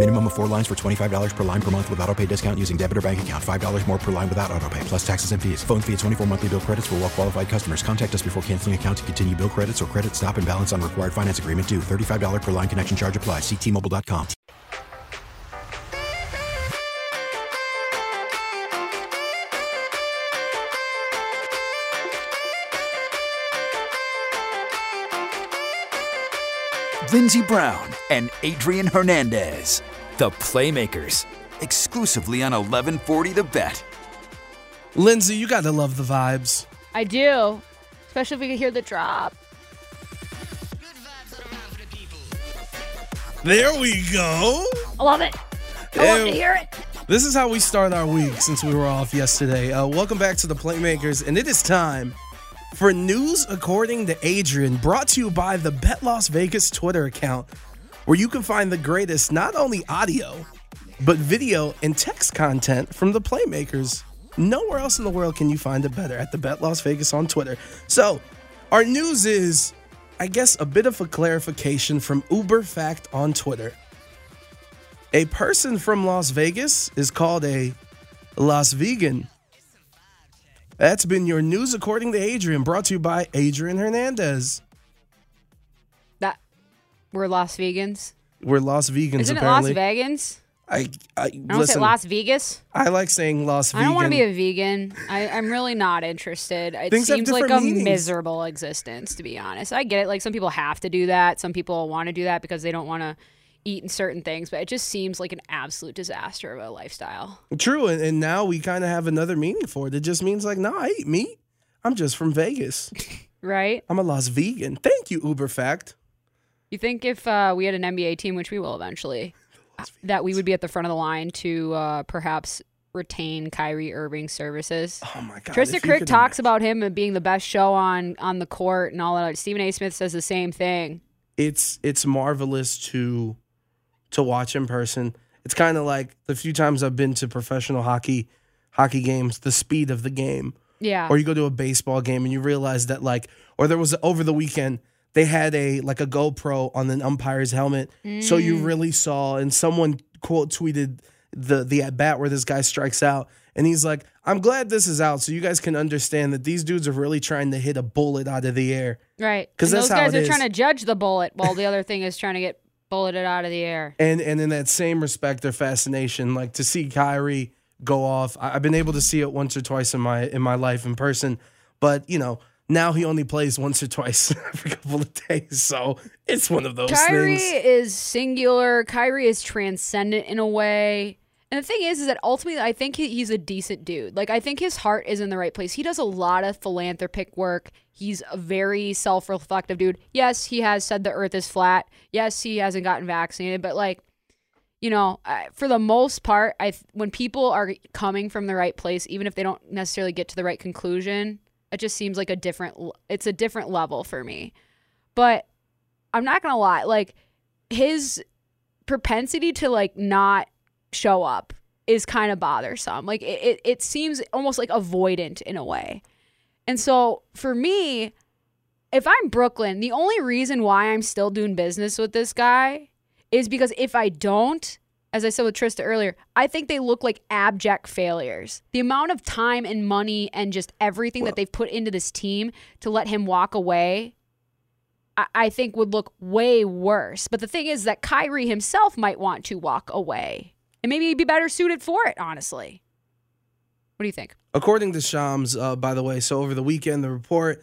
Minimum of four lines for $25 per line per month with auto pay discount using debit or bank account. $5 more per line without auto pay, plus taxes and fees. Phone fee at 24 monthly bill credits for well qualified customers. Contact us before canceling account to continue bill credits or credit stop and balance on required finance agreement due. $35 per line connection charge applies. Ctmobile.com. Lindsey Brown and Adrian Hernandez, the Playmakers, exclusively on 1140 The Bet. Lindsay, you gotta love the vibes. I do. Especially if we can hear the drop. There we go. I love it. I love to hear it. This is how we start our week since we were off yesterday. Uh, welcome back to the Playmakers, and it is time for news according to Adrian, brought to you by the Bet Las Vegas Twitter account, where you can find the greatest not only audio, but video and text content from the Playmakers. Nowhere else in the world can you find it better at the Bet Las Vegas on Twitter. So, our news is, I guess, a bit of a clarification from Uber Fact on Twitter. A person from Las Vegas is called a Las Vegan. That's been your news according to Adrian, brought to you by Adrian Hernandez. We're Las Vegans. We're Las Vegans, Isn't apparently. it Las Vegans? I, I, I don't say Las Vegas. I like saying Las Vegan. I don't want to be a vegan. I, I'm really not interested. It Things seems like a meanings. miserable existence, to be honest. I get it. Like some people have to do that. Some people want to do that because they don't want to eating certain things. But it just seems like an absolute disaster of a lifestyle. True, and, and now we kind of have another meaning for it. It just means like, no, I eat meat. I'm just from Vegas. Right? I'm a Las Vegan. Thank you, Uber Fact. You think if uh, we had an NBA team, which we will eventually, that we would be at the front of the line to uh, perhaps retain Kyrie Irving's services? Oh my God. Tristan Crick talks about him and being the best show on on the court and all that. Stephen A. Smith says the same thing. it's it's marvelous to to watch in person. It's kind of like the few times I've been to professional hockey hockey games, the speed of the game. Yeah. Or you go to a baseball game and you realize that like or there was over the weekend they had a like a GoPro on an umpire's helmet. So you Mm. really saw and someone quote tweeted the the at bat where this guy strikes out and he's like, "I'm glad this is out so you guys can understand that these dudes are really trying to hit a bullet out of the air." Right, because those how guys are is. trying to judge the bullet while the other thing is trying to get bulleted out of the air. And and in that same respect or fascination, like to see Kyrie go off, I, I've been able to see it once or twice in my in my life in person, but you know now he only plays once or twice every couple of days, so it's one of those Kyrie things. is singular. Kyrie is transcendent in a way. And the thing is, is that ultimately, I think he, he's a decent dude. Like, I think his heart is in the right place. He does a lot of philanthropic work. He's a very self reflective dude. Yes, he has said the earth is flat. Yes, he hasn't gotten vaccinated. But, like, you know, I, for the most part, I when people are coming from the right place, even if they don't necessarily get to the right conclusion, it just seems like a different. It's a different level for me. But I'm not gonna lie, like his propensity to like not show up is kind of bothersome. Like it, it, it seems almost like avoidant in a way. And so for me, if I'm Brooklyn, the only reason why I'm still doing business with this guy is because if I don't, as I said with Trista earlier, I think they look like abject failures. The amount of time and money and just everything that they've put into this team to let him walk away, I, I think would look way worse. But the thing is that Kyrie himself might want to walk away. And maybe he'd be better suited for it, honestly. What do you think? According to Shams, uh, by the way, so over the weekend, the report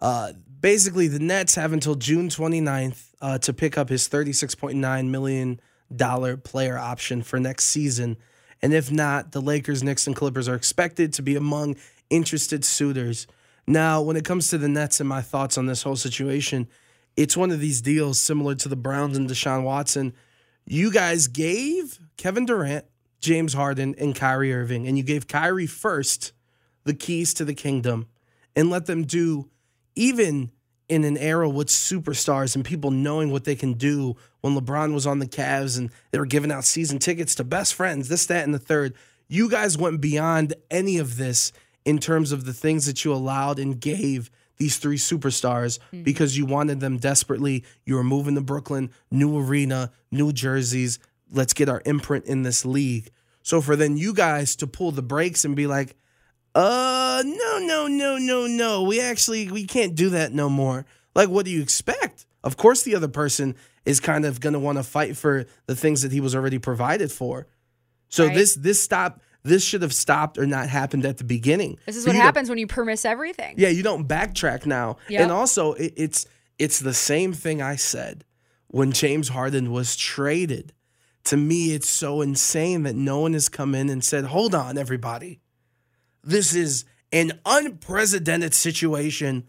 uh, basically the Nets have until June 29th uh, to pick up his $36.9 million player option for next season. And if not, the Lakers, Knicks, and Clippers are expected to be among interested suitors. Now, when it comes to the Nets and my thoughts on this whole situation, it's one of these deals similar to the Browns and Deshaun Watson. You guys gave Kevin Durant, James Harden, and Kyrie Irving, and you gave Kyrie first the keys to the kingdom and let them do even in an era with superstars and people knowing what they can do when LeBron was on the Cavs and they were giving out season tickets to best friends, this, that, and the third. You guys went beyond any of this in terms of the things that you allowed and gave these three superstars mm-hmm. because you wanted them desperately. You were moving to Brooklyn, new arena, new jerseys. Let's get our imprint in this league. So for then you guys to pull the brakes and be like, uh, no, no, no, no, no. We actually we can't do that no more. Like, what do you expect? Of course, the other person is kind of going to want to fight for the things that he was already provided for. So right. this this stop this should have stopped or not happened at the beginning. This is what happens when you permiss everything. Yeah, you don't backtrack now. Yep. And also, it, it's it's the same thing I said when James Harden was traded. To me, it's so insane that no one has come in and said, "Hold on, everybody." This is an unprecedented situation.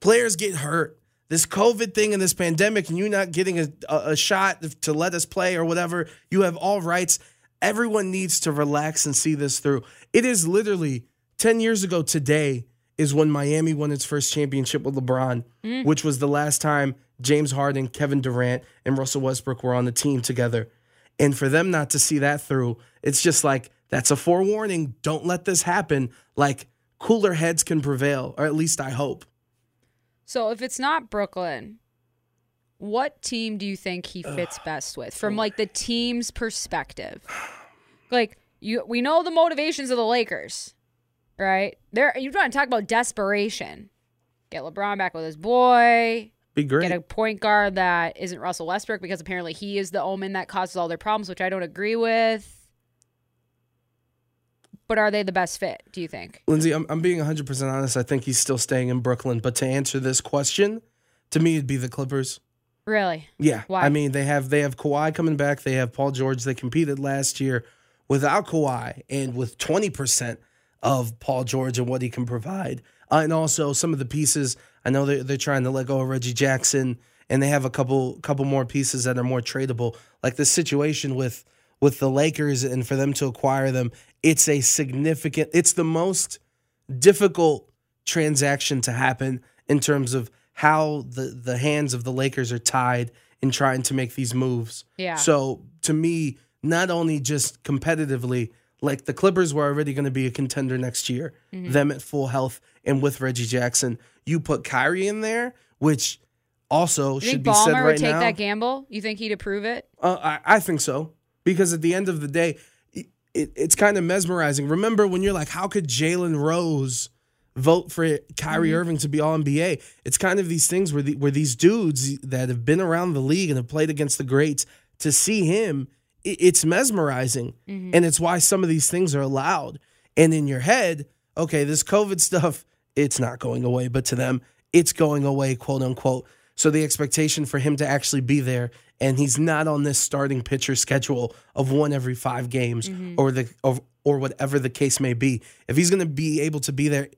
Players get hurt. This COVID thing and this pandemic, and you not getting a, a, shot to let us play or whatever, you have all rights. Everyone needs to relax and see this through. It is literally 10 years ago today is when Miami won its first championship with LeBron, mm. which was the last time James Harden, Kevin Durant, and Russell Westbrook were on the team together. And for them not to see that through, it's just like that's a forewarning. Don't let this happen. Like cooler heads can prevail, or at least I hope. So if it's not Brooklyn, what team do you think he fits best with from like the team's perspective? Like you we know the motivations of the Lakers, right? There you want to talk about desperation. Get LeBron back with his boy. Be great. Get a point guard that isn't Russell Westbrook because apparently he is the omen that causes all their problems, which I don't agree with but are they the best fit, do you think? Lindsay, I'm, I'm being 100% honest. I think he's still staying in Brooklyn. But to answer this question, to me, it'd be the Clippers. Really? Yeah. Why? I mean, they have they have Kawhi coming back. They have Paul George. They competed last year without Kawhi and with 20% of Paul George and what he can provide. Uh, and also some of the pieces. I know they're, they're trying to let go of Reggie Jackson, and they have a couple couple more pieces that are more tradable. Like the situation with with the Lakers and for them to acquire them, it's a significant, it's the most difficult transaction to happen in terms of how the, the hands of the Lakers are tied in trying to make these moves. Yeah. So to me, not only just competitively, like the Clippers were already going to be a contender next year, mm-hmm. them at full health and with Reggie Jackson. You put Kyrie in there, which also you should be Ballmer said right would take now. that gamble? You think he'd approve it? Uh, I, I think so because at the end of the day, it, it's kind of mesmerizing. Remember when you're like, how could Jalen Rose vote for Kyrie mm-hmm. Irving to be All NBA? It's kind of these things where the, where these dudes that have been around the league and have played against the greats to see him, it, it's mesmerizing, mm-hmm. and it's why some of these things are allowed. And in your head, okay, this COVID stuff, it's not going away, but to them, it's going away, quote unquote. So the expectation for him to actually be there and he's not on this starting pitcher schedule of one every five games mm-hmm. or the or, or whatever the case may be. If he's going to be able to be there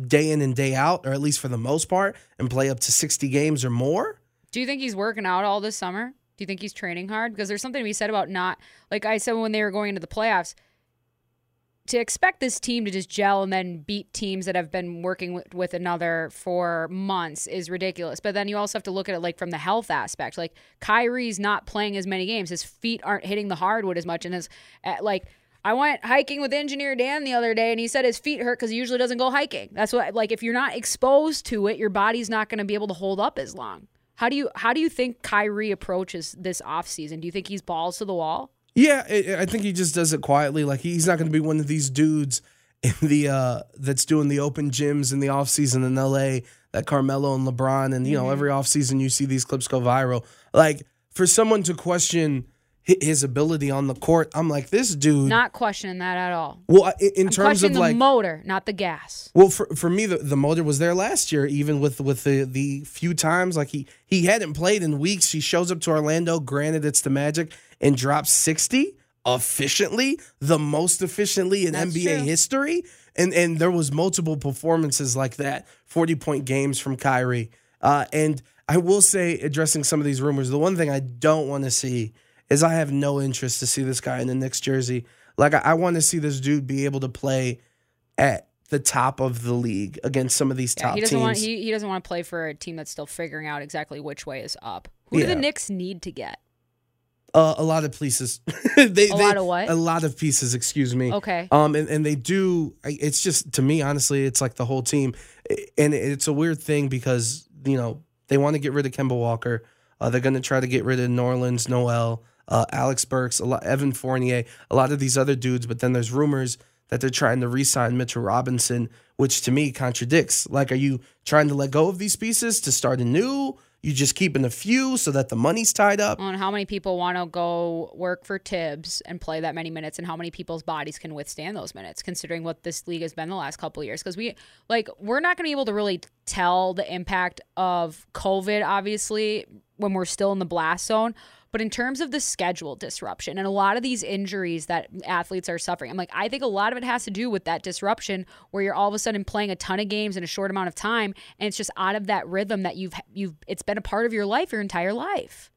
day in and day out, or at least for the most part, and play up to 60 games or more. Do you think he's working out all this summer? Do you think he's training hard? Because there's something to be said about not, like I said when they were going into the playoffs, to expect this team to just gel and then beat teams that have been working with, with another for months is ridiculous. But then you also have to look at it like from the health aspect. Like Kyrie's not playing as many games. His feet aren't hitting the hardwood as much. And his, eh, like, I went hiking with Engineer Dan the other day and he said his feet hurt because he usually doesn't go hiking. That's what, like, if you're not exposed to it, your body's not going to be able to hold up as long. How do you how do you think Kyrie approaches this offseason? Do you think he's balls to the wall? Yeah, I think he just does it quietly. Like he's not going to be one of these dudes in the uh that's doing the open gyms in the off season in LA that Carmelo and LeBron and you know mm-hmm. every off season you see these clips go viral. Like for someone to question his ability on the court. I'm like, this dude. Not questioning that at all. well, in I'm terms of like, the motor, not the gas. well, for for me, the, the motor was there last year, even with with the the few times like he he hadn't played in weeks. He shows up to Orlando. Granted, it's the Magic, and drops sixty efficiently, the most efficiently in That's NBA true. history. And and there was multiple performances like that, forty point games from Kyrie. Uh, and I will say, addressing some of these rumors, the one thing I don't want to see is I have no interest to see this guy in the Knicks jersey. Like I, I want to see this dude be able to play at the top of the league against some of these Yeah, top he doesn't teams. want he, he doesn't want to play for a team that's still figuring out exactly which way is up. Who do the Knicks need to get? Uh, a lot of pieces. they, A lot of what? A lot of pieces. Excuse me. Okay. Um, and, and they do. It's just to me, honestly, it's like the whole team, and it's a weird thing because you know they want to get rid of Kemba Walker. Uh, they're going to try to get rid of Nerlens, Noel, uh, Alec Burks, lot, Evan Fournier, a lot of these other dudes. But then there's rumors that they're trying to re-sign Mitchell Robinson, which to me contradicts. Like, are you trying to let go of these pieces to start anew? You just keeping a few so that the money's tied up? On how many people want to go work for Thibs and play that many minutes, and how many people's bodies can withstand those minutes, considering what this league has been the last couple years. Because we like we're not going to be able to really tell the impact of COVID, obviously, when we're still in the blast zone. But in terms of the schedule disruption and a lot of these injuries that athletes are suffering, I'm like, I think a lot of it has to do with that disruption where you're all of a sudden playing a ton of games in a short amount of time, and it's just out of that rhythm that you've you've it's been a part of your life your entire life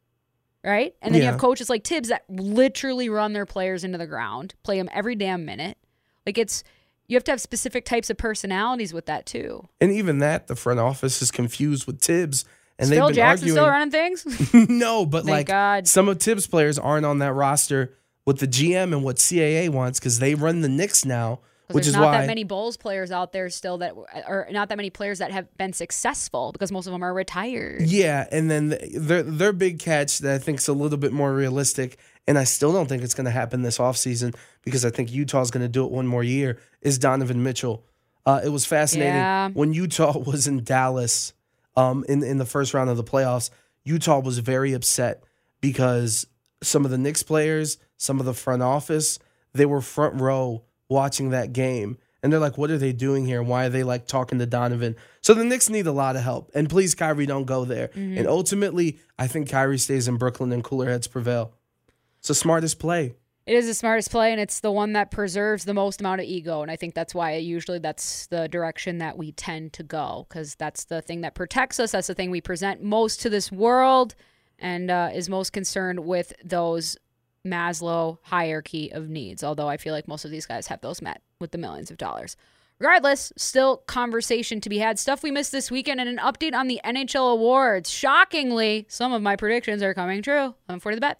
right? And then you have coaches like Thibs that literally run their players into the ground, play them every damn minute. Like it's you have to have specific types of personalities with that too. And even that, the front office is confused with Thibs, and Phil been Jackson arguing. still running things? no, but Thank like God. some of Thibs players aren't on that roster with the GM and what CAA wants because they run the Knicks now. which there's is not why. that many Bulls players out there still that, or not that many players that have been successful because most of them are retired. yeah, and then the- their their big catch that I think is a little bit more realistic, and I still don't think it's going to happen this offseason because I think Utah's going to do it one more year. Is Donovan Mitchell? Uh, it was fascinating Yeah. when Utah was in Dallas um, in in the first round of the playoffs. Utah was very upset because some of the Knicks players, some of the front office, they were front row watching that game. And they're like, what are they doing here? Why are they like talking to Donovan? So the Knicks need a lot of help. And please, Kyrie, don't go there. Mm-hmm. And ultimately, I think Kyrie stays in Brooklyn and cooler heads prevail. It's the smartest play. It is the smartest play, and it's the one that preserves the most amount of ego. And I think that's why usually that's the direction that we tend to go, because that's the thing that protects us. That's the thing we present most to this world, and uh, is most concerned with those Maslow hierarchy of needs. Although I feel like most of these guys have those met with the millions of dollars. Regardless, still conversation to be had. Stuff we missed this weekend, and an update on the NHL awards. Shockingly, some of my predictions are coming true. I'm for the bet.